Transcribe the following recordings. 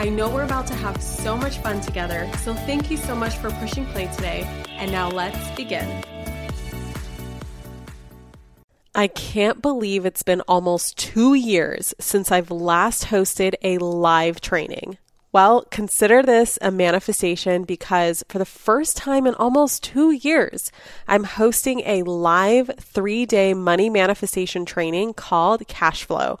I know we're about to have so much fun together, so thank you so much for pushing play today. And now let's begin. I can't believe it's been almost two years since I've last hosted a live training. Well, consider this a manifestation because for the first time in almost two years, I'm hosting a live three day money manifestation training called Cash Flow.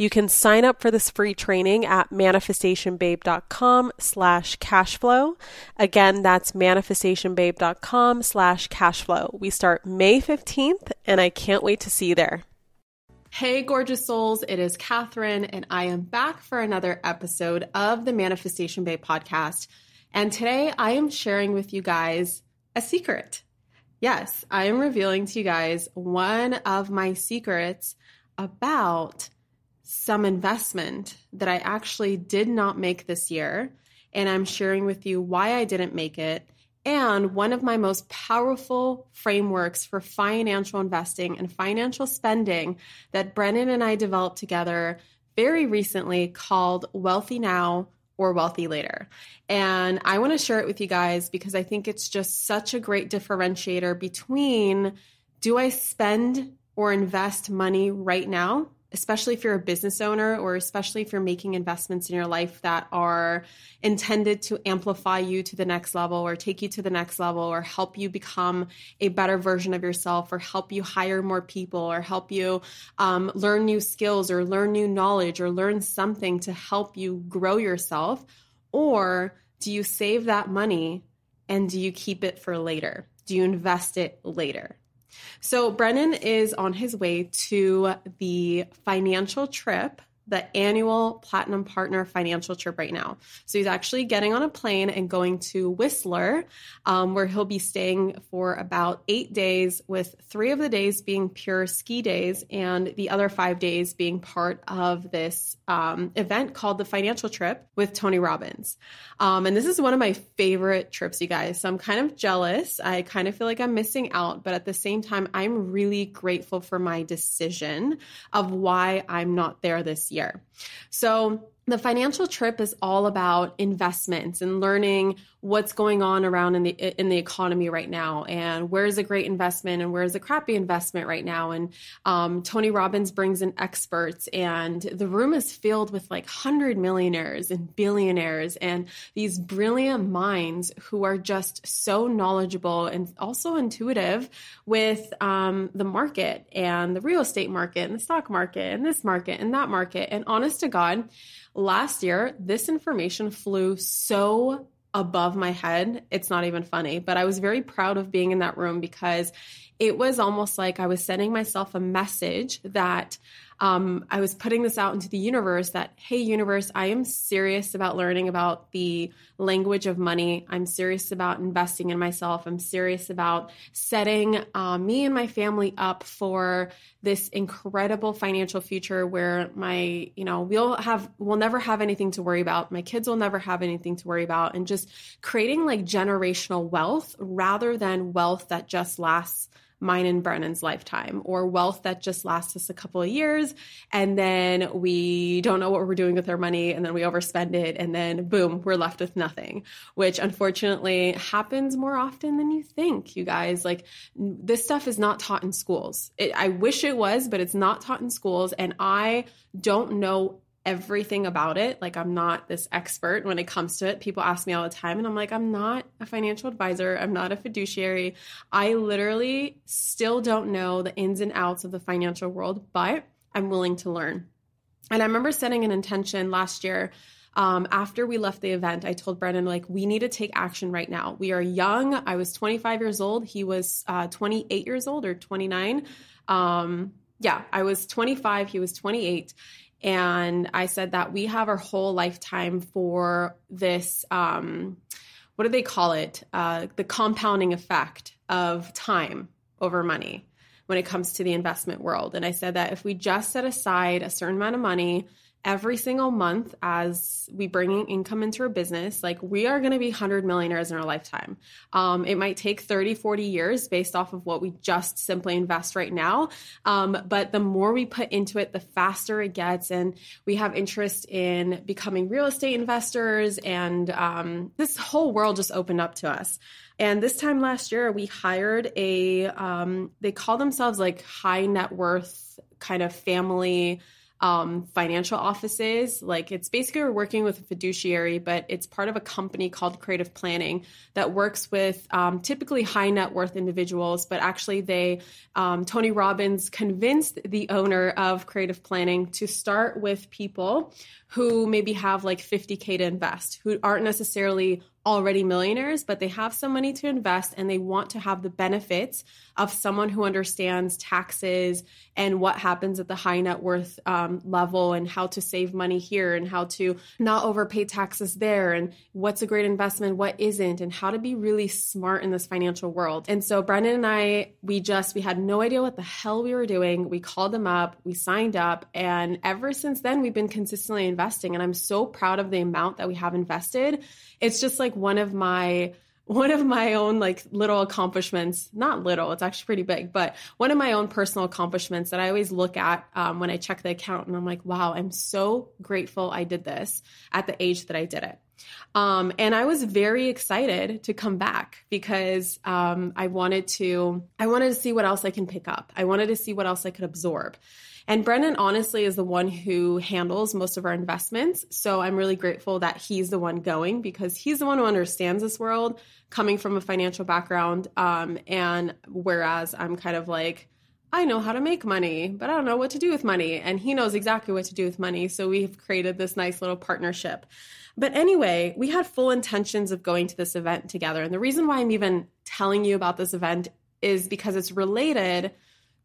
You can sign up for this free training at manifestationbabe.com slash cashflow. Again, that's manifestationbabe.com slash cashflow. We start May 15th, and I can't wait to see you there. Hey, gorgeous souls. It is Kathrin, and I am back for another episode of the Manifestation Babe podcast. And today I am sharing with you guys a secret. Yes, I am revealing to you guys one of my secrets about some investment that I actually did not make this year. And I'm sharing with you why I didn't make it. And one of my most powerful frameworks for financial investing and financial spending that Brennan and I developed together very recently called Wealthy Now or Wealthy Later. And I want to share it with you guys because I think it's just such a great differentiator between do I spend or invest money right now especially if you're a business owner or especially if you're making investments in your life that are intended to amplify you to the next level or take you to the next level or help you become a better version of yourself or help you hire more people or help you um, learn new skills or learn new knowledge or learn something to help you grow yourself or do you save that money and do you keep it for later? Do you invest it later so Brennan is on his way to the financial trip the annual Platinum Partner financial trip right now. So he's actually getting on a plane and going to Whistler, um, where he'll be staying for about eight days, with three of the days being pure ski days and the other five days being part of this um, event called the Financial Trip with Tony Robbins. Um, and this is one of my favorite trips, you guys. So I'm kind of jealous. I kind of feel like I'm missing out, but at the same time, I'm really grateful for my decision of why I'm not there this year year. So the financial trip is all about investments and learning what's going on around in the in the economy right now and where's a great investment and where's a crappy investment right now. And um, tony robbins brings in experts and the room is filled with like hundred millionaires and billionaires and these brilliant minds who are just so knowledgeable and also intuitive with um, the market and the real estate market and the stock market and this market and that market. And honest to god Last year, this information flew so above my head. It's not even funny, but I was very proud of being in that room because it was almost like I was sending myself a message that um, I was putting this out into the universe that, hey, universe, I am serious about learning about the language of money. I'm serious about investing in myself. I'm serious about setting uh, me and my family up for this incredible financial future where my, you know, we'll have, we'll never have anything to worry about. My kids will never have anything to worry about. And just creating like generational wealth rather than wealth that just lasts mine and Brennan's lifetime, or wealth that just lasts us a couple of years. And then we don't know what we're doing with our money. And then we overspend it. And then boom, we're left with nothing, which unfortunately happens more often than you think, you guys. Like this stuff is not taught in schools. It, I wish it was, but it's not taught in schools. And I don't know everything about it. Like I'm not this expert when it comes to it. People ask me all the time and I'm like, I'm not a financial advisor. I'm not a fiduciary. I literally still don't know the ins and outs of the financial world, but I'm willing to learn. And I remember setting an intention last year um, after we left the event, I told Brennan, like, we need to take action right now. We are young. I was 25 years old. He was uh, 28 years old or 29. Um, yeah, I was 25. He was 28. And I said that we have our whole lifetime for this, um, what do they call it? Uh, the compounding effect of time over money when it comes to the investment world. And I said that if we just set aside a certain amount of money every single month as we bring income into our business like we are going to be 100 millionaires in our lifetime. Um, it might take 30 40 years based off of what we just simply invest right now. Um, but the more we put into it the faster it gets. And we have interest in becoming real estate investors. And um, this whole world just opened up to us. And this time last year we hired a um, they call themselves like high net worth kind of family um, financial offices. Like it's basically we're working with a fiduciary, but it's part of a company called Creative Planning that works with um, typically high net worth individuals. But actually, they um, Tony Robbins convinced the owner of Creative Planning to start with people who maybe have like 50k to invest, who aren't necessarily already millionaires, but they have some money to invest and they want to have the benefits of someone who understands taxes and what happens at the high net worth um, level and how to save money here and how to not overpay taxes there and what's a great investment, what isn't, and how to be really smart in this financial world. And so Brennan and I, we just, we had no idea what the hell we were doing. We called them up, we signed up, and ever since then, we've been consistently investing. And I'm so proud of the amount that we have invested. It's just like one of my, one of my own like little accomplishments. Not little it's actually pretty big but one of my own personal accomplishments that i always look at um, when i check the account and i'm like wow i'm so grateful i did this at the age that i did it. Um, and i was very excited to come back because um, i wanted to i wanted to see what else i can pick up. I wanted to see what else i could absorb and Brennan honestly is the one who handles most of our investments. So I'm really grateful that he's the one going because he's the one who understands this world coming from a financial background. Um, and whereas I'm kind of like, I know how to make money, but I don't know what to do with money. And he knows exactly what to do with money. So we've created this nice little partnership. But anyway, we had full intentions of going to this event together. And the reason why I'm even telling you about this event is because it's related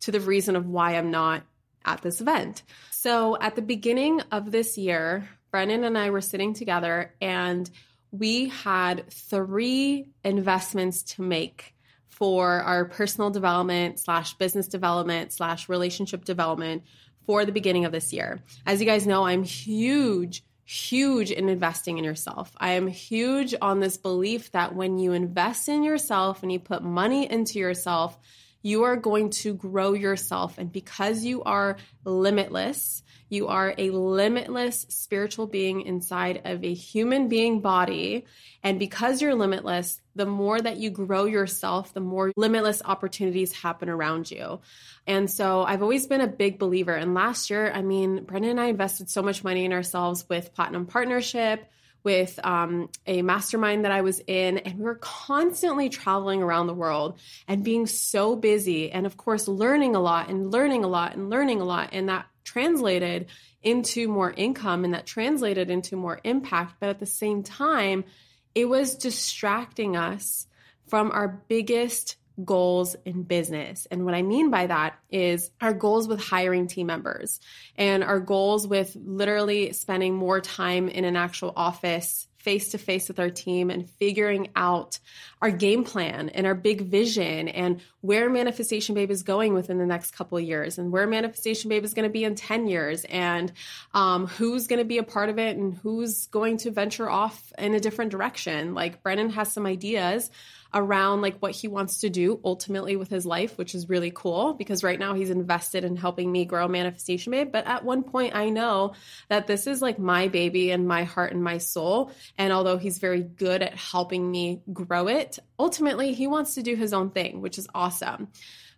to the reason of why I'm not at this event. So at the beginning of this year, Brennan and I were sitting together and we had three investments to make for our personal development slash business development slash relationship development for the beginning of this year. As you guys know, I'm huge, huge in investing in yourself. I am huge on this belief that when you invest in yourself and you put money into yourself, you are going to grow yourself. And because you are limitless, you are a limitless spiritual being inside of a human being body. And because you're limitless, the more that you grow yourself, the more limitless opportunities happen around you. And so I've always been a big believer. And last year, I mean, Brennan and I invested so much money in ourselves with Platinum Partnership with um, a mastermind that I was in, and we were constantly traveling around the world and being so busy, and of course, learning a lot and learning a lot and learning a lot. And that translated into more income and that translated into more impact. But at the same time, it was distracting us from our biggest goals in business. And what I mean by that is our goals with hiring team members and our goals with literally spending more time in an actual office face to face with our team and figuring out our game plan and our big vision and where Manifestation Babe is going within the next couple years and where Manifestation Babe is going to be in 10 years and um, who's going to be a part of it and who's going to venture off in a different direction. Like Brennan has some ideas around like what he wants to do ultimately with his life, which is really cool because right now he's invested in helping me grow Manifestation Babe. But at one point, I know that this is like my baby and my heart and my soul. And although he's very good at helping me grow it, ultimately he wants to do his own thing, which is awesome.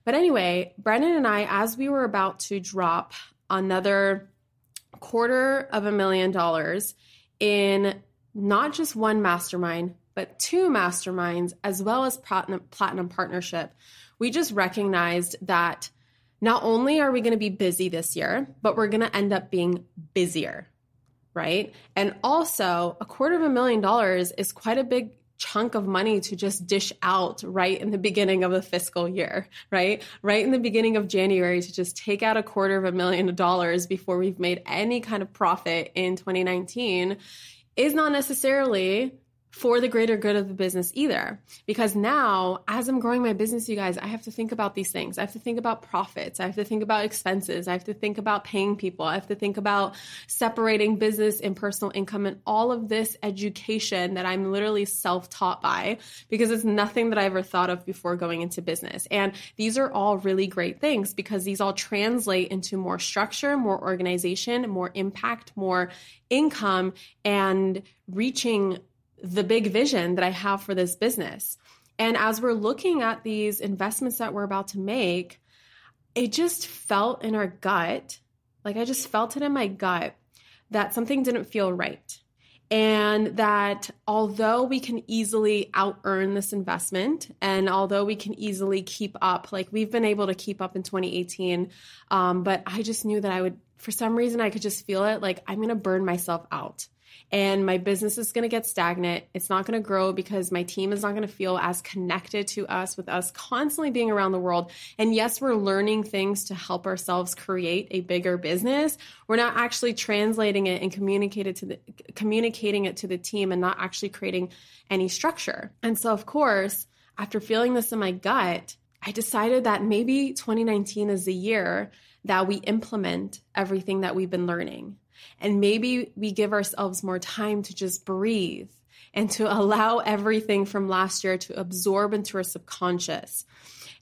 But anyway, Brennan and I, as we were about to drop another quarter of a million dollars in not just one mastermind, but two masterminds, as well as platinum, platinum partnership, we just recognized that not only are we going to be busy this year, but we're going to end up being busier, right? And also, a quarter of a million dollars is quite a big chunk of money to just dish out right in the beginning of the fiscal year, right? Right in the beginning of January to just take out a quarter of a million dollars before we've made any kind of profit in 2019 is not necessarily for the greater good of the business either. Because now, as I'm growing my business, you guys, I have to think about these things. I have to think about profits. I have to think about expenses. I have to think about paying people. I have to think about separating business and personal income and all of this education that I'm literally self taught by because it's nothing that I ever thought of before going into business. And these are all really great things because these all translate into more structure, more organization, more impact, more income and reaching the big vision that I have for this business. And as we're looking at these investments that we're about to make, it just felt in our gut, like I just felt it in my gut that something didn't feel right. And that although we can easily out earn this investment, and although we can easily keep up, like we've been able to keep up in 2018, um, but I just knew that I would, for some reason, I could just feel it like I'm to burn myself out and my business is going to get stagnant. It's not going to grow because my team is not going to feel as connected to us with us constantly being around the world. And yes, we're learning things to help ourselves create a bigger business. We're not actually translating it and communicating to the communicating it to the team and not actually creating any structure. And so of course, after feeling this in my gut, I decided that maybe 2019 is the year that we implement everything that we've been learning. And maybe we give ourselves more time to just breathe and to allow everything from last year to absorb into our subconscious.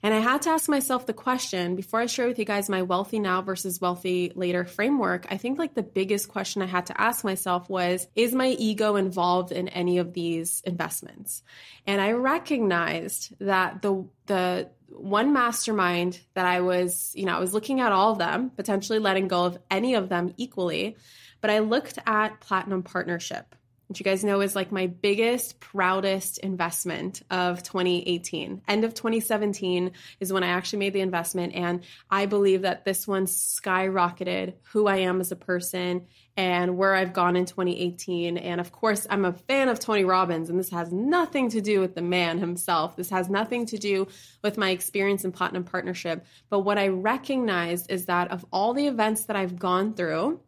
And I had to ask myself the question before I share with you guys my wealthy now versus wealthy later framework. I think like the biggest question I had to ask myself was, is my ego involved in any of these investments? And I recognized that the, the one mastermind that I was, you know, I was looking at all of them, potentially letting go of any of them equally, but I looked at Platinum Partnership which you guys know is like my biggest, proudest investment of 2018. End of 2017 is when I actually made the investment. And I believe that this one skyrocketed who I am as a person and where I've gone in 2018. And of course, I'm a fan of Tony Robbins, and this has nothing to do with the man himself. This has nothing to do with my experience in Platinum Partnership. But what I recognized is that of all the events that I've gone through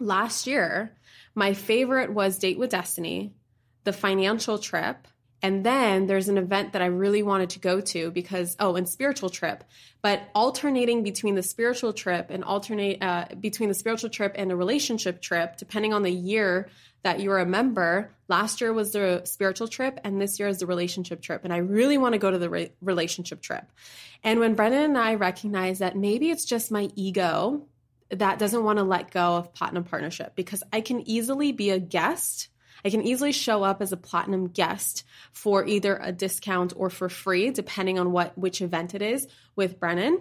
last year, my favorite was Date with Destiny, the financial trip, and then there's an event that I really wanted to go to because, oh, and spiritual trip, but alternating between the spiritual trip and alternate uh, between the spiritual trip and the relationship trip, depending on the year that you're a member. Last year was the spiritual trip, and this year is the relationship trip. And I really want to go to the re- relationship trip. And when Brennan and I recognize that maybe it's just my ego that doesn't want to let go of platinum partnership because I can easily be a guest. I can easily show up as a platinum guest for either a discount or for free, depending on what which event it is with Brennan.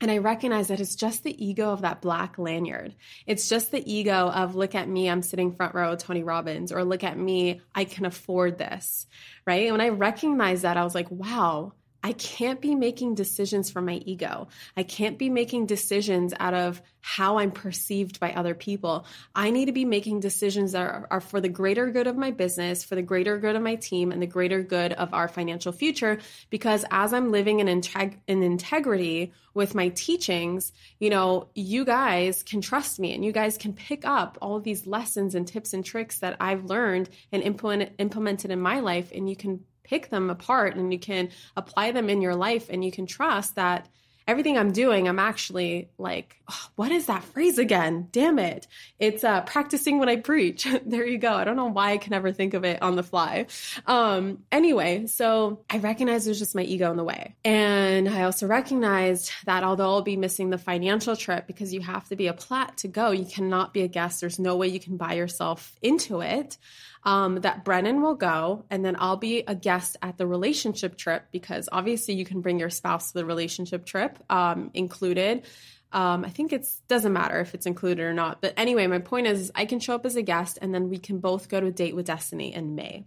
And I recognize that it's just the ego of that black lanyard. It's just the ego of look at me, I'm sitting front row Tony Robbins, or look at me, I can afford this, right? And when I recognized that, I was like, wow, I can't be making decisions from my ego. I can't be making decisions out of how I'm perceived by other people. I need to be making decisions that are, are, for the greater good of my business, for the greater good of my team, and the greater good of our financial future. Because as I'm living in, integ- in integrity with my teachings, you know, you guys can trust me and you guys can pick up all of these lessons and tips and tricks that I've learned and implement, implemented in my life, and you can pick them apart and you can apply them in your life and you can trust that everything I'm doing, I'm actually like, oh, what is that phrase again? Damn it. It's uh, practicing what I preach. there you go. I don't know why I can never think of it on the fly. Um, anyway, so I recognized it was just my ego in the way. And I also recognized that although I'll be missing the financial trip because you have to be a plat to go, you cannot be a guest. There's no way you can buy yourself into it um, that Brennan will go, and then I'll be a guest at the relationship trip because obviously you can bring your spouse to the relationship trip um, included. Um, I think it doesn't matter if it's included or not. But anyway, my point is, I can show up as a guest, and then we can both go to date with Destiny in May.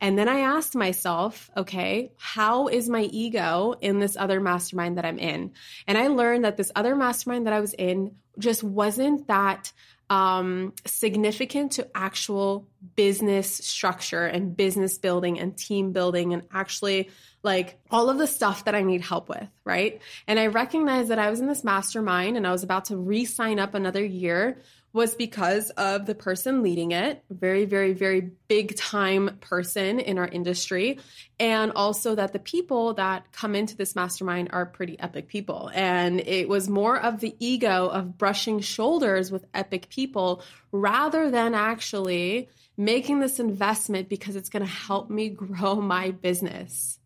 And then I asked myself, okay, how is my ego in this other mastermind that I'm in? And I learned that this other mastermind that I was in just wasn't that um, significant to actual business structure and business building and team building and actually like all of the stuff that I need help with, right? And I recognized that I was in this mastermind and I was about to re sign up another year was because of the person leading it, very, very, very big time person in our industry. And also that the people that come into this mastermind are pretty epic people. And it was more of the ego of brushing shoulders with epic people rather than actually making this investment because it's going to help me grow my business.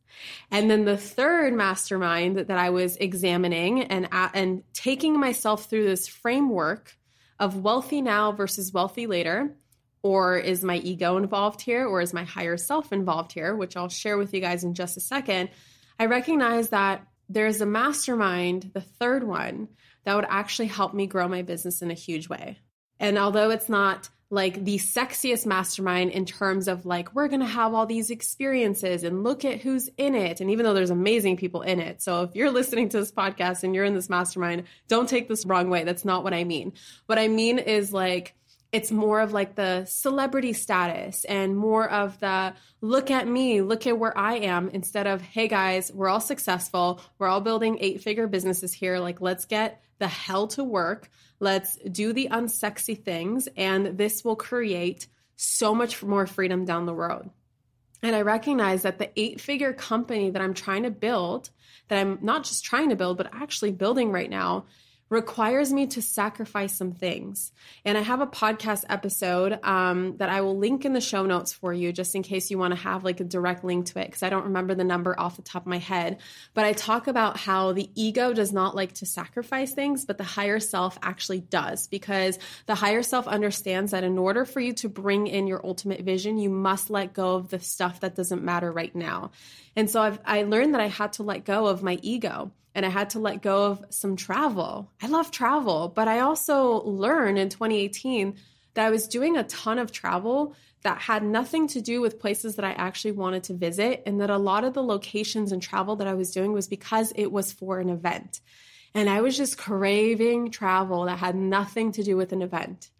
And then the third mastermind that I was examining and, and taking myself through this framework of wealthy now versus wealthy later? Or is my ego involved here? Or is my higher self involved here? Which I'll share with you guys in just a second. I recognize that there's a mastermind, the third one, that would actually help me grow my business in a huge way. And although it's not like the sexiest mastermind in terms of like we're going to have all these experiences and look at who's in it. And even though there's amazing people in it. So if you're listening to this podcast and you're in this mastermind don't take this wrong way. That's not what i mean. What i mean is like it's more of like the celebrity status and more of the look at me, look at where I am instead of, hey guys, we're all successful. We're all building eight figure businesses here. Like, let's get the hell to work. Let's do the unsexy things. And this will create so much more freedom down the road. And I recognize that the eight figure company that I'm trying to build, that I'm not just trying to build, but actually building right now, requires me to sacrifice some things. And I have a podcast episode um, that I will link in the show notes for you, just in case you want to have like a direct link to it, because I don't remember the number off the top of my head. But I talk about how the ego does not like to sacrifice things, but the higher self actually does, because the higher self understands that in order for you to bring in your ultimate vision, you must let go of the stuff that doesn't matter right now. And so I've, I learned that I had to let go of my ego and I had to let go of some travel. I love travel, but I also learned in 2018 that I was doing a ton of travel that had nothing to do with places that I actually wanted to visit, and that a lot of the locations and travel that I was doing was because it was for an event. And I was just craving travel that had nothing to do with an event.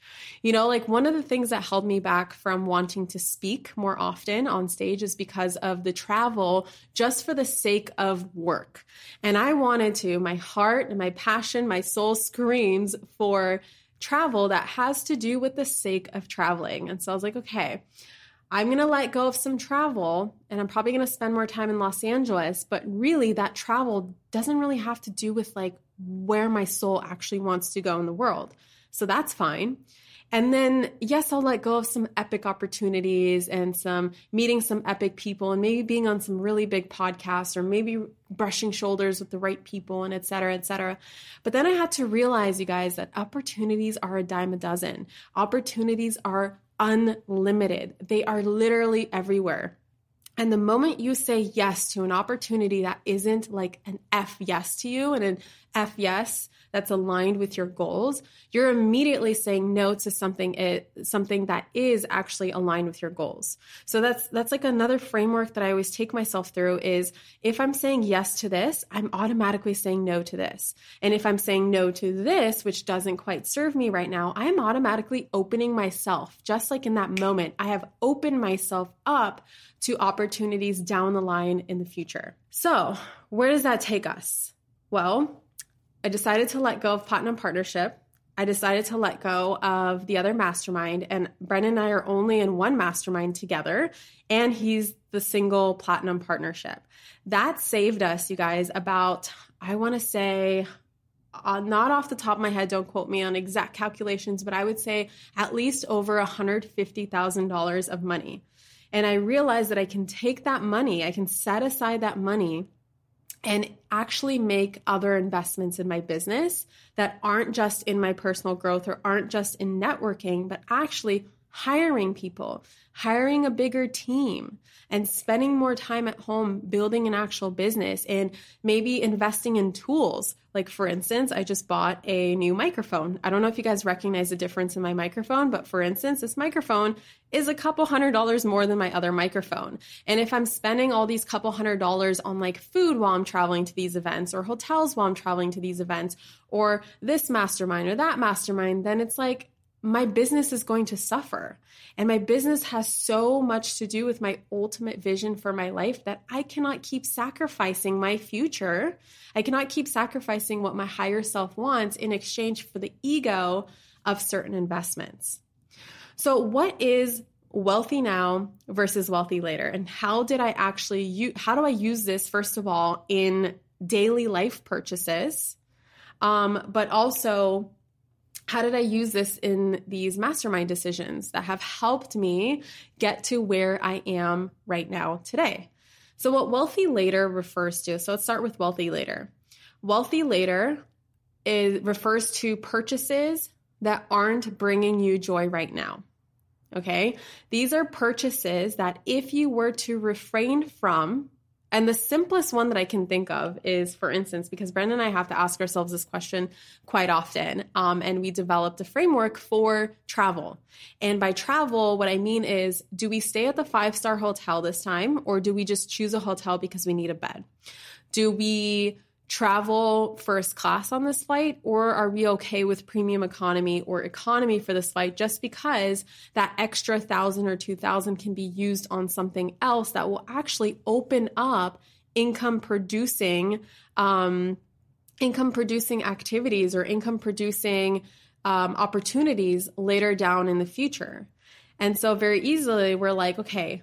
You know, like one of the things that held me back from wanting to speak more often on stage is because of the travel just for the sake of work. And I wanted to, my heart and my passion, my soul screams for travel that has to do with the sake of traveling. And so I was like, okay, I'm going to let go of some travel and I'm probably going to spend more time in Los Angeles. But really, that travel doesn't really have to do with like where my soul actually wants to go in the world. So that's fine. And then, yes, I'll let go of some epic opportunities and some meeting some epic people and maybe being on some really big podcasts or maybe brushing shoulders with the right people and et cetera, et cetera. But then I had to realize, you guys, that opportunities are a dime a dozen. Opportunities are unlimited. They are literally everywhere. And the moment you say yes to an opportunity that isn't like an F yes to you and an F yes that's aligned with your goals, you're immediately saying no to something it, something that is actually aligned with your goals. So that's that's like another framework that I always take myself through is if I'm saying yes to this, I'm automatically saying no to this. And if I'm saying no to this, which doesn't quite serve me right now, I'm automatically opening myself. Just like in that moment, I have opened myself up to opportunities down the line in the future. So, where does that take us? Well, I decided to let go of Platinum Partnership. I decided to let go of the other mastermind, and Brennan and I are only in one mastermind together, and he's the single Platinum Partnership. That saved us, you guys, about I want to say, uh, not off the top of my head, don't quote me on exact calculations, but I would say at least over $150,000 of money. And I realized that I can take that money, I can set aside that money and actually make other investments in my business that aren't just in my personal growth or aren't just in networking, but actually hiring people, hiring a bigger team, and spending more time at home building an actual business and maybe investing in tools. Like, for instance, I just bought a new microphone. I don't know if you guys recognize the difference in my microphone, but for instance, this microphone is a couple hundred dollars more than my other microphone. And if I'm spending all these couple hundred dollars on like food while I'm traveling to these events or hotels while I'm traveling to these events or this mastermind or that mastermind, then it's like, my business is going to suffer. And my business has so much to do with my ultimate vision for my life that I cannot keep sacrificing my future. I cannot keep sacrificing what my higher self wants in exchange for the ego of certain investments. So, what is wealthy now versus wealthy later? And how did I actually use, how do I use this, first of all, in daily life purchases? Um, but also how did I use this in these mastermind decisions that have helped me get to where I am right now today? So, what wealthy later refers to, so let's start with wealthy later. Wealthy later is, refers to purchases that aren't bringing you joy right now. Okay. These are purchases that if you were to refrain from and the simplest one that I can think of is, for instance, because Brennan and I have to ask ourselves this question quite often. Um, and we developed a framework for travel. And by travel, what I mean is, do we stay at the five star hotel this time, or do we just choose a hotel because we need a bed? Do we travel first class on this flight or are we okay with premium economy or economy for this flight just because that extra thousand or two thousand can be used on something else that will actually open up income producing um, income producing activities or income producing um, opportunities later down in the future? And so very easily we're like okay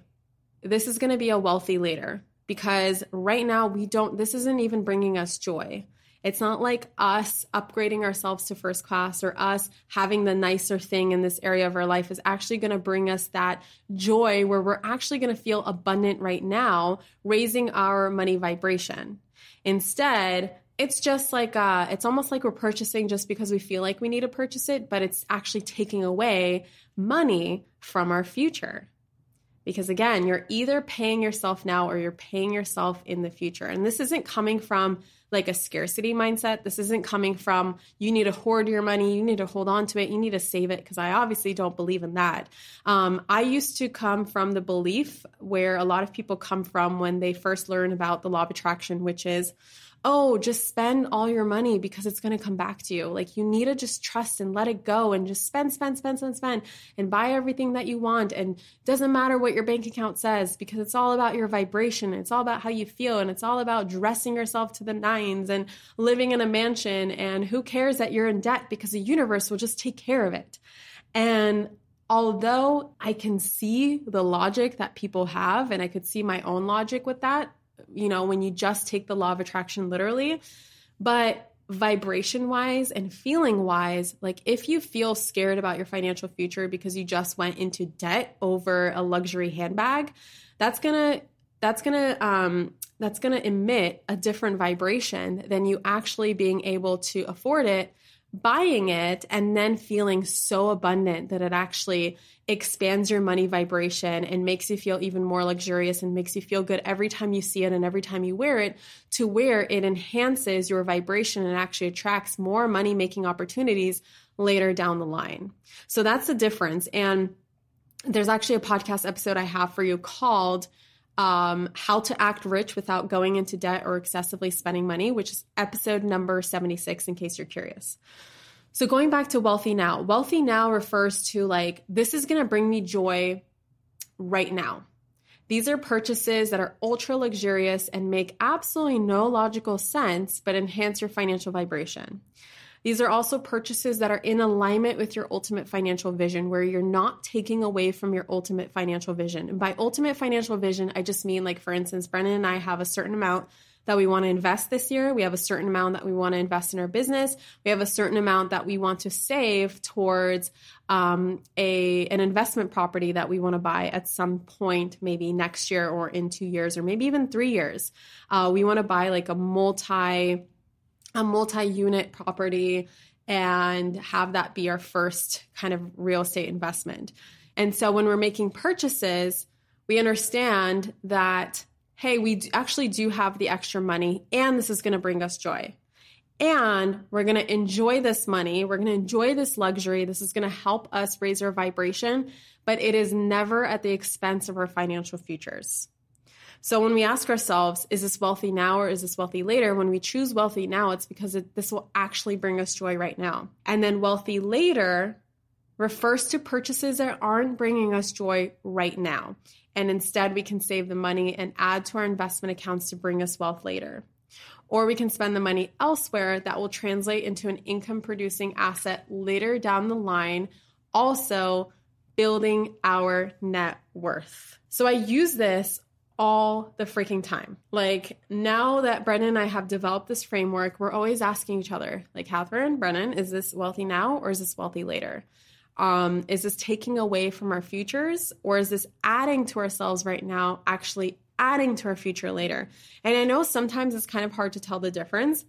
this is going to be a wealthy later because right now we don't, this isn't even bringing us joy. It's not like us upgrading ourselves to first class or us having the nicer thing in this area of our life is actually going to bring us that joy where we're actually going to feel abundant right now, raising our money vibration. Instead, it's just like uh, it's almost like we're purchasing just because we feel like we need to purchase it, but it's actually taking away money from our future. Because again, you're either paying yourself now or you're paying yourself in the future. And this isn't coming from like a scarcity mindset. This isn't coming from you need to hoard your money, you need to hold on to it, you need to save it, because I obviously don't believe in that. Um, I used to come from the belief where a lot of people come from when they first learn about the law of attraction, which is, oh, just spend all your money because it's going to come back to you. Like you need to just trust and let it go and just spend, spend, spend, spend, spend and buy everything that you want. And doesn't matter what your bank account says because it's all about your vibration. It's all about how you feel and it's all about dressing yourself to the nines and living in a mansion. And who cares that you're in debt because the universe will just take care of it. And although I can see the logic that people have and I could see my own logic with that, you know, when you just take the law of attraction literally. But vibration wise and feeling wise, like if you feel scared about your financial future because you just went into debt over a luxury handbag, that's gonna, that's gonna, um, that's going to emit a different vibration than you actually being able to afford it buying it and then feeling so abundant that it actually expands your money vibration and makes you feel even more luxurious and makes you feel good every time you see it and every time you wear it to where it enhances your vibration and actually attracts more money making opportunities later down the line. So that's the difference. And there's actually a podcast episode I have for you called um, How to Act Rich Without Going into Debt or Excessively Spending Money, which is episode number 76, in case you're curious. So, going back to Wealthy Now, Wealthy Now refers to like, this is going to bring me joy right now. These are purchases that are ultra luxurious and make absolutely no logical sense, but enhance your financial vibration. These are also purchases that are in alignment with your ultimate financial vision, where you're not taking away from your ultimate financial vision. And by ultimate financial vision, I just mean, like, for instance, Brennan and I have a certain amount that we want to invest this year. We have a certain amount that we want to invest in our business. We have a certain amount that we want to save towards um, a an investment property that we want to buy at some point, maybe next year or in two years or maybe even three years. Uh, we want to buy like a multi a multi unit property and have that be our first kind of real estate investment. And so when we're making purchases, we understand that hey, we actually do have the extra money and this is going to bring us joy. And we're going to enjoy this money. We're going to enjoy this luxury. This is going to help us raise our vibration, but it is never at the expense of our financial futures. So when we ask ourselves, is this wealthy now or is this wealthy later? When we choose wealthy now, it's because it, this will actually bring us joy right now. And then wealthy later refers to purchases that aren't bringing us joy right now. And instead, we can save the money and add to our investment accounts to bring us wealth later. Or we can spend the money elsewhere that will translate into an income producing asset later down the line, also building our net worth. So I use this all the freaking time. Like now that Brennan and I have developed this framework, we're always asking each other, like, Kathrin, Brennan, is this wealthy now or is this wealthy later? Um, is this taking away from our futures or is this adding to ourselves right now, actually adding to our future later? And I know sometimes it's kind of hard to tell the difference.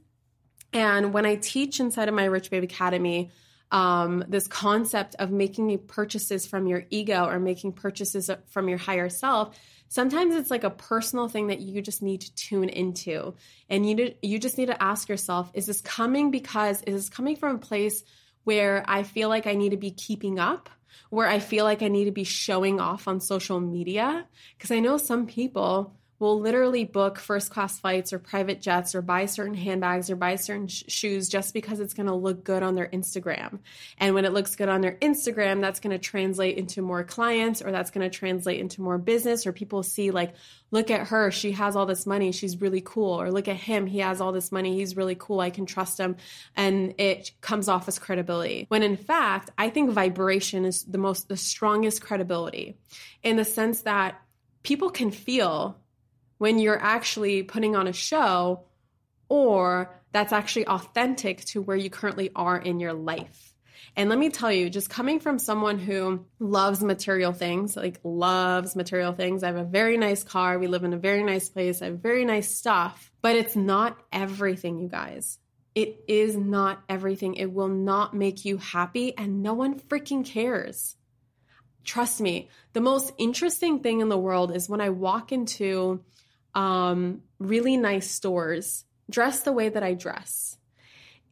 And when I teach inside of my Rich Babe Academy, um, this concept of making purchases from your ego or making purchases from your higher self, sometimes it's like a personal thing that you just need to tune into. And you, you just need to ask yourself, is this coming because, is this coming from a place where I feel like I need to be keeping up? Where I feel like I need to be showing off on social media? Because I know some people will literally book first class flights or private jets or buy certain handbags or buy certain sh- shoes just because it's going to look good on their Instagram. And when it looks good on their Instagram, that's going to translate into more clients or that's going to translate into more business or people see like, look at her, she has all this money, she's really cool. Or look at him, he has all this money, he's really cool, I can trust him. And it comes off as credibility. When in fact, I think vibration is the most, the strongest credibility in the sense that people can feel when you're actually putting on a show or that's actually authentic to where you currently are in your life. And let me tell you, just coming from someone who loves material things, like loves material things, I have a very nice car, we live in a very nice place, I have very nice stuff, but it's not everything, you guys. It is not everything. It will not make you happy, and no one freaking cares. Trust me, the most interesting thing in the world is when I walk into um, really nice stores, dress the way that I dress.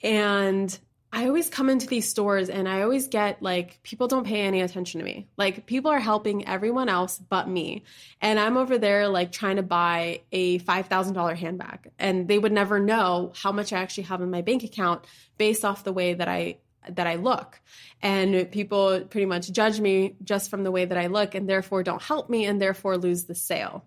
And I always come into these stores and I always get like, people don't pay any attention to me. Like, people are helping everyone else but me. And I'm over there like trying to buy a $5,000 handbag. And they would never know how much I actually have in my bank account based off the way that I that I look. And people pretty much judge me just from the way that I look and therefore don't help me and therefore lose the sale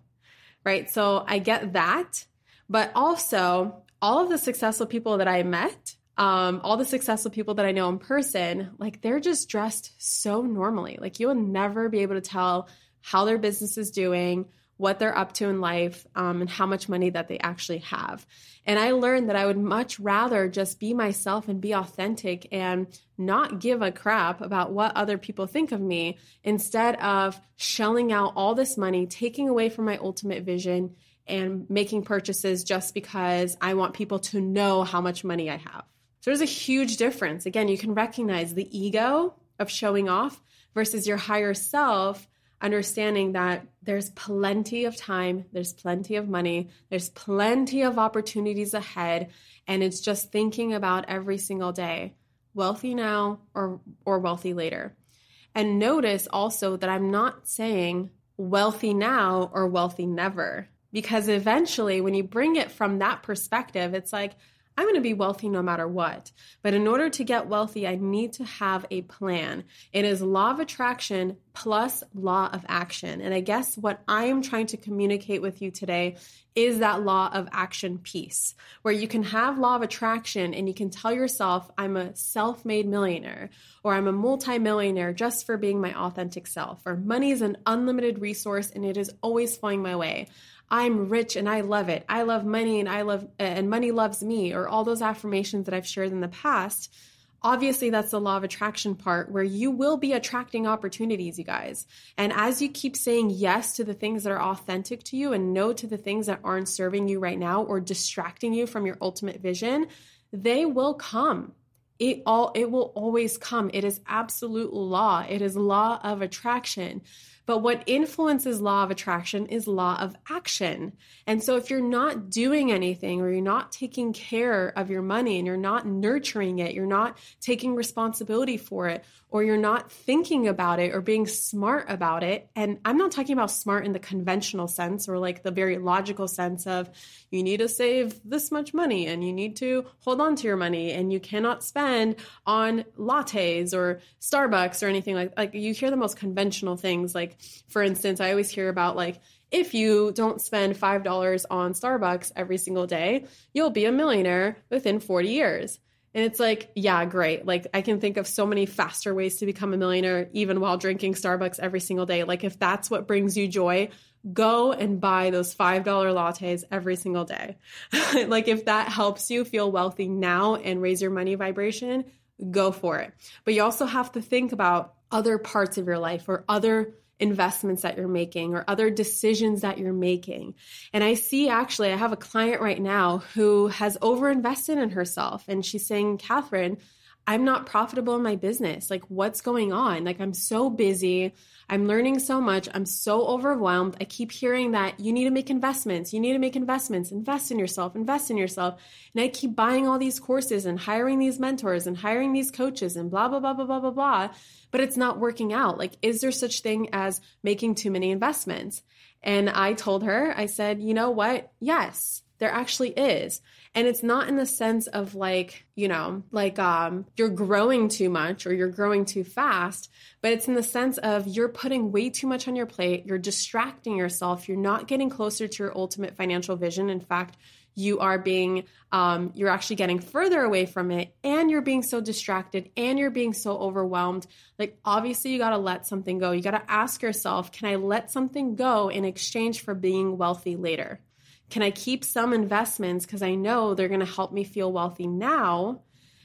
right? So I get that. But also, all of the successful people that I met, um, all the successful people that I know in person, like they're just dressed so normally. Like you'll never be able to tell how their business is doing, what they're up to in life, um, and how much money that they actually have. And I learned that I would much rather just be myself and be authentic and not give a crap about what other people think of me instead of shelling out all this money, taking away from my ultimate vision and making purchases just because I want people to know how much money I have. So there's a huge difference. Again, you can recognize the ego of showing off versus your higher self understanding that there's plenty of time, there's plenty of money, there's plenty of opportunities ahead, and it's just thinking about every single day, wealthy now or or wealthy later. And notice also that I'm not saying wealthy now or wealthy never because eventually when you bring it from that perspective, it's like I'm going to be wealthy no matter what. But in order to get wealthy, I need to have a plan. It is law of attraction plus law of action. And I guess what I am trying to communicate with you today is that law of action piece where you can have law of attraction and you can tell yourself, I'm a self made millionaire or I'm a multimillionaire just for being my authentic self or money is an unlimited resource and it is always flowing my way. I'm rich and I love it. I love money and I love, and money loves me, or all those affirmations that I've shared in the past, obviously that's the law of attraction part where you will be attracting opportunities, you guys. And as you keep saying yes to the things that are authentic to you and no to the things that aren't serving you right now or distracting you from your ultimate vision, they will come it all it will always come it is absolute law it is law of attraction but what influences law of attraction is law of action. And so if you're not doing anything or you're not taking care of your money and you're not nurturing it, you're not taking responsibility for it, or you're not thinking about it or being smart about it. And I'm not talking about smart in the conventional sense or like the very logical sense of you need to save this much money and you need to hold on to your money and you cannot spend on lattes or Starbucks or anything like like you hear the most conventional things like for instance, I always hear about like, if you don't spend $5 on Starbucks every single day, you'll be a millionaire within 40 years. And it's like, yeah, great. Like, I can think of so many faster ways to become a millionaire, even while drinking Starbucks every single day. Like, if that's what brings you joy, go and buy those $5 lattes every single day. like, if that helps you feel wealthy now and raise your money vibration, go for it. But you also have to think about other parts of your life or other investments that you're making or other decisions that you're making. And I see actually, I have a client right now who has overinvested in herself and she's saying, Kathrin, I'm not profitable in my business. Like, what's going on? Like, I'm so busy. I'm learning so much. I'm so overwhelmed. I keep hearing that you need to make investments. You need to make investments. Invest in yourself. Invest in yourself. And I keep buying all these courses and hiring these mentors and hiring these coaches and blah, blah, blah, blah, blah, blah, blah. But it's not working out. Like, is there such thing as making too many investments? And I told her, I said, you know what? Yes there actually is. And it's not in the sense of like, you know, like um you're growing too much or you're growing too fast, but it's in the sense of you're putting way too much on your plate, you're distracting yourself, you're not getting closer to your ultimate financial vision. In fact, you are being um, you're actually getting further away from it and you're being so distracted and you're being so overwhelmed. Like obviously you got to let something go. You got to ask yourself can i let something go in exchange for being wealthy later can I keep some investments because I know they're going to help me feel wealthy now?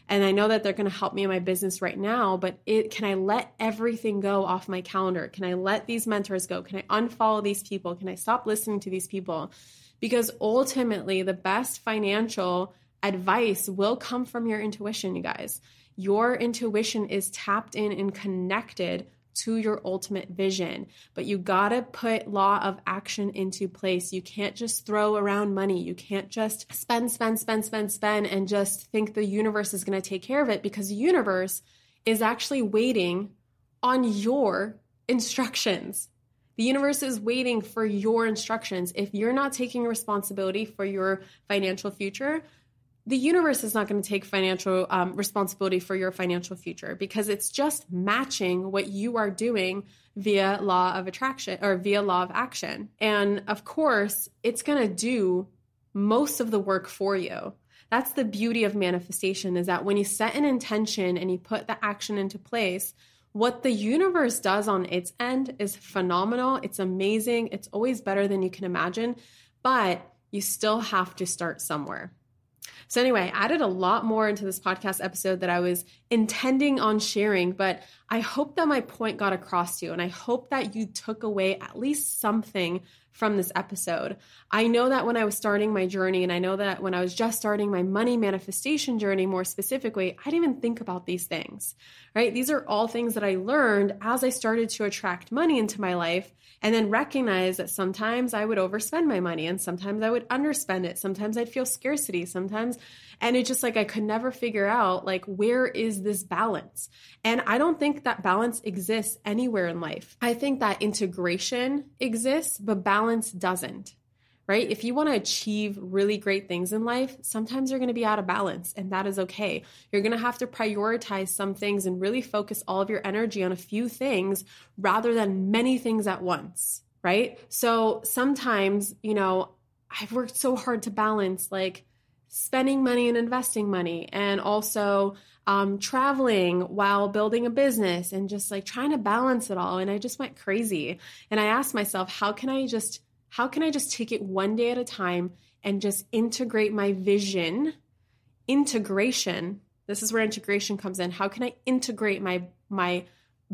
And I know that they're going to help me in my business right now, but it, can I let everything go off my calendar? Can I let these mentors go? Can I unfollow these people? Can I stop listening to these people? Because ultimately, the best financial advice will come from your intuition, you guys. Your intuition is tapped in and connected to your ultimate vision. But you gotta put law of action into place. You can't just throw around money. You can't just spend, spend, spend, spend, spend, and just think the universe is gonna take care of it because the universe is actually waiting on your instructions. The universe is waiting for your instructions. If you're not taking responsibility for your financial future, the universe is not going to take financial um, responsibility for your financial future because it's just matching what you are doing via law of attraction or via law of action. And of course, it's going to do most of the work for you. That's the beauty of manifestation is that when you set an intention and you put the action into place, what the universe does on its end is phenomenal. It's amazing. It's always better than you can imagine, but you still have to start somewhere. So, anyway, I added a lot more into this podcast episode that I was intending on sharing, but I hope that my point got across to you and I hope that you took away at least something from this episode. I know that when I was starting my journey, and I know that when I was just starting my money manifestation journey more specifically, I didn't even think about these things, right? These are all things that I learned as I started to attract money into my life and then recognize that sometimes I would overspend my money and sometimes I would underspend it. Sometimes I'd feel scarcity. Sometimes, and it just like I could never figure out like, where is this balance? And I don't think that balance exists anywhere in life. I think that integration exists, but balance doesn't. Right? If you want to achieve really great things in life, sometimes you're going to be out of balance, and that is okay. You're going to have to prioritize some things and really focus all of your energy on a few things rather than many things at once. Right? So sometimes, you know, I've worked so hard to balance like spending money and investing money and also um, traveling while building a business and just like trying to balance it all and i just went crazy and i asked myself how can i just how can I just take it one day at a time and just integrate my vision? Integration. This is where integration comes in. How can I integrate my my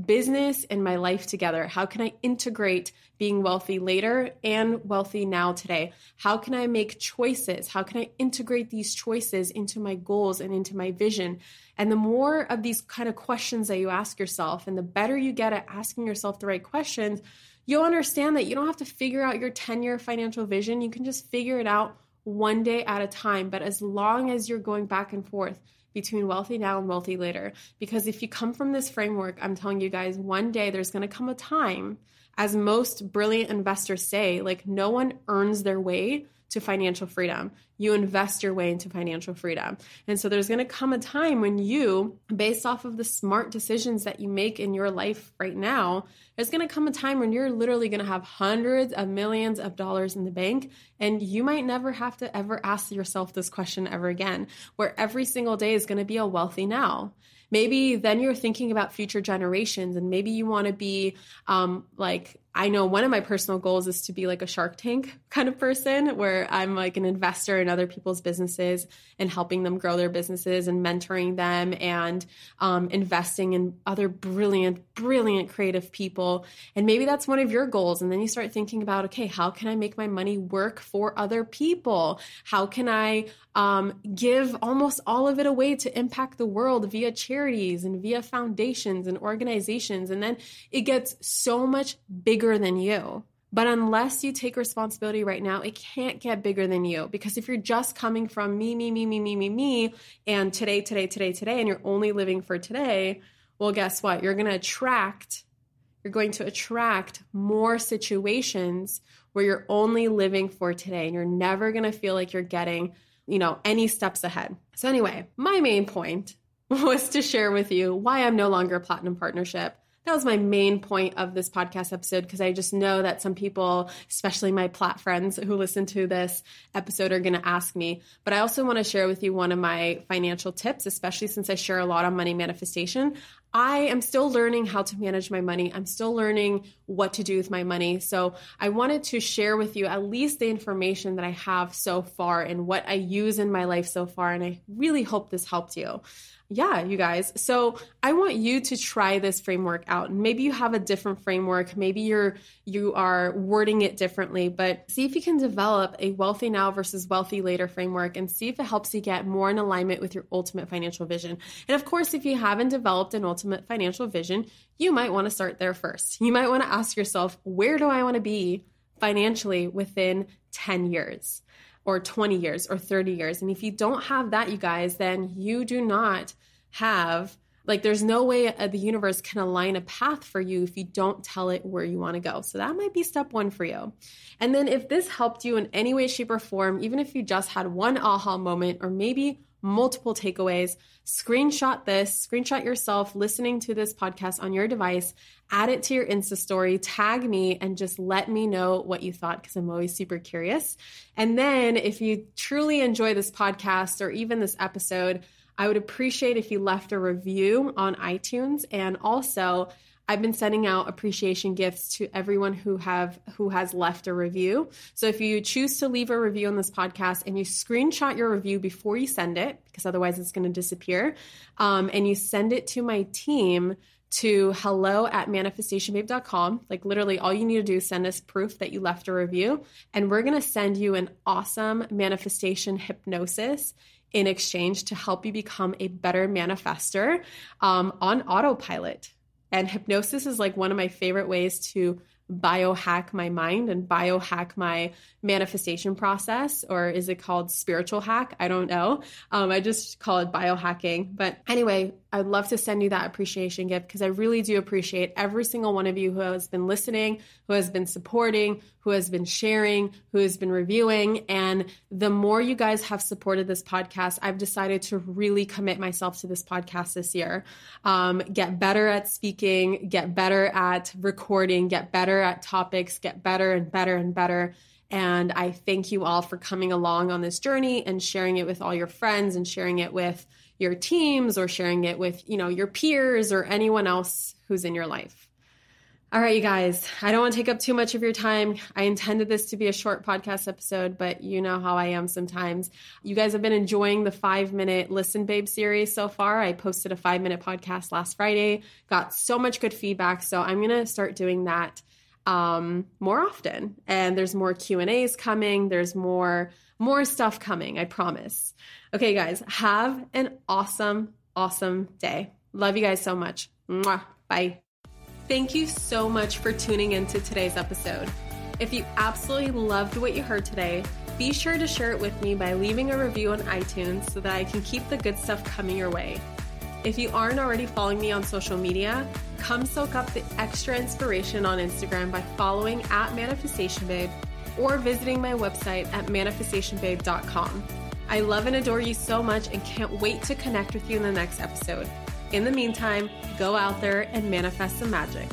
business and my life together? How can I integrate being wealthy later and wealthy now today? How can I make choices? How can I integrate these choices into my goals and into my vision? And the more of these kind of questions that you ask yourself and the better you get at asking yourself the right questions, you'll understand that you don't have to figure out your 10 year financial vision. You can just figure it out one day at a time. But as long as you're going back and forth, between wealthy now and wealthy later. Because if you come from this framework, I'm telling you guys, one day there's going to come a time, as most brilliant investors say, like no one earns their way to financial freedom. You invest your way into financial freedom. And so there's going to come a time when you, based off of the smart decisions that you make in your life right now, there's going to come a time when you're literally going to have hundreds of millions of dollars in the bank. And you might never have to ever ask yourself this question ever again, where every single day is going to be a wealthy now. Maybe then you're thinking about future generations and maybe you want to be um, like I know one of my personal goals is to be like a Shark Tank kind of person where I'm like an investor in other people's businesses and helping them grow their businesses and mentoring them and um, investing in other brilliant, brilliant creative people. And maybe that's one of your goals. And then you start thinking about, okay, how can I make my money work for other people? How can I um, give almost all of it away to impact the world via charities and via foundations and organizations? And then it gets so much bigger bigger than you. But unless you take responsibility right now, it can't get bigger than you. Because if you're just coming from me, me, me, me, me, me, me, and today, today, today, today, and you're only living for today, well, guess what? You're going to attract, you're going to attract more situations where you're only living for today and you're never going to feel like you're getting, you know, any steps ahead. So anyway, my main point was to share with you why I'm no longer a platinum partnership that was my main point of this podcast episode because I just know that some people, especially my plat friends who listen to this episode, are going to ask me. But I also want to share with you one of my financial tips, especially since I share a lot on money manifestation. I am still learning how to manage my money. I'm still learning what to do with my money. So I wanted to share with you at least the information that I have so far and what I use in my life so far. And I really hope this helped you yeah, you guys. So I want you to try this framework out. Maybe you have a different framework. Maybe you're, you are wording it differently, but see if you can develop a wealthy now versus wealthy later framework and see if it helps you get more in alignment with your ultimate financial vision. And of course, if you haven't developed an ultimate financial vision, you might want to start there first. You might want to ask yourself, where do I want to be financially within 10 years? Or 20 years or 30 years. And if you don't have that, you guys, then you do not have like there's no way uh, the universe can align a path for you if you don't tell it where you want to go. So that might be step 1 for you. And then if this helped you in any way shape or form, even if you just had one aha moment or maybe multiple takeaways. Screenshot this, screenshot yourself listening to this podcast on your device, add it to your Insta story, tag me, and just let me know what you thought because I'm always super curious. And then if you truly enjoy this podcast or even this episode, I would appreciate if you left a review on iTunes and also I've been sending out appreciation gifts to everyone who have who has left a review. So if you choose to leave a review on this podcast and you screenshot your review before you send it, because otherwise it's going to disappear, um, and you send it to my team to hello at manifestationbabe.com. Like literally all you need to do is send us proof that you left a review and we're going to send you an awesome manifestation hypnosis in exchange to help you become a better manifester um, on autopilot. And hypnosis is like one of my favorite ways to biohack my mind and biohack my manifestation process or is it called spiritual hack? I don't know. Um, i just call it biohacking. But anyway i'd love to send you that appreciation gift because i really do appreciate every single one of you who has been listening who has been supporting who has been sharing who has been reviewing and the more you guys have supported this podcast i've decided to really commit myself to this podcast this year um, get better at speaking get better at recording get better at topics, get better and better and better. And I thank you all for coming along on this journey and sharing it with all your friends and sharing it with your teams or sharing it with, you know, your peers or anyone else who's in your life. All right, you guys, I don't want to take up too much of your time. I intended this to be a short podcast episode, but you know how I am sometimes. You guys have been enjoying the five minute Listen Babe series so far. I posted a five minute podcast last Friday, got so much good feedback. So I'm going to start doing that um, more often. And there's more Q and A's coming. There's more, more stuff coming. I promise. Okay, guys, have an awesome, awesome day. Love you guys so much. Mwah. Bye. Thank you so much for tuning into today's episode. If you absolutely loved what you heard today, be sure to share it with me by leaving a review on iTunes so that I can keep the good stuff coming your way. If you aren't already following me on social media, come soak up the extra inspiration on Instagram by following at Manifestation Babe or visiting my website at manifestationbabe.com. I love and adore you so much and can't wait to connect with you in the next episode. In the meantime, go out there and manifest some magic.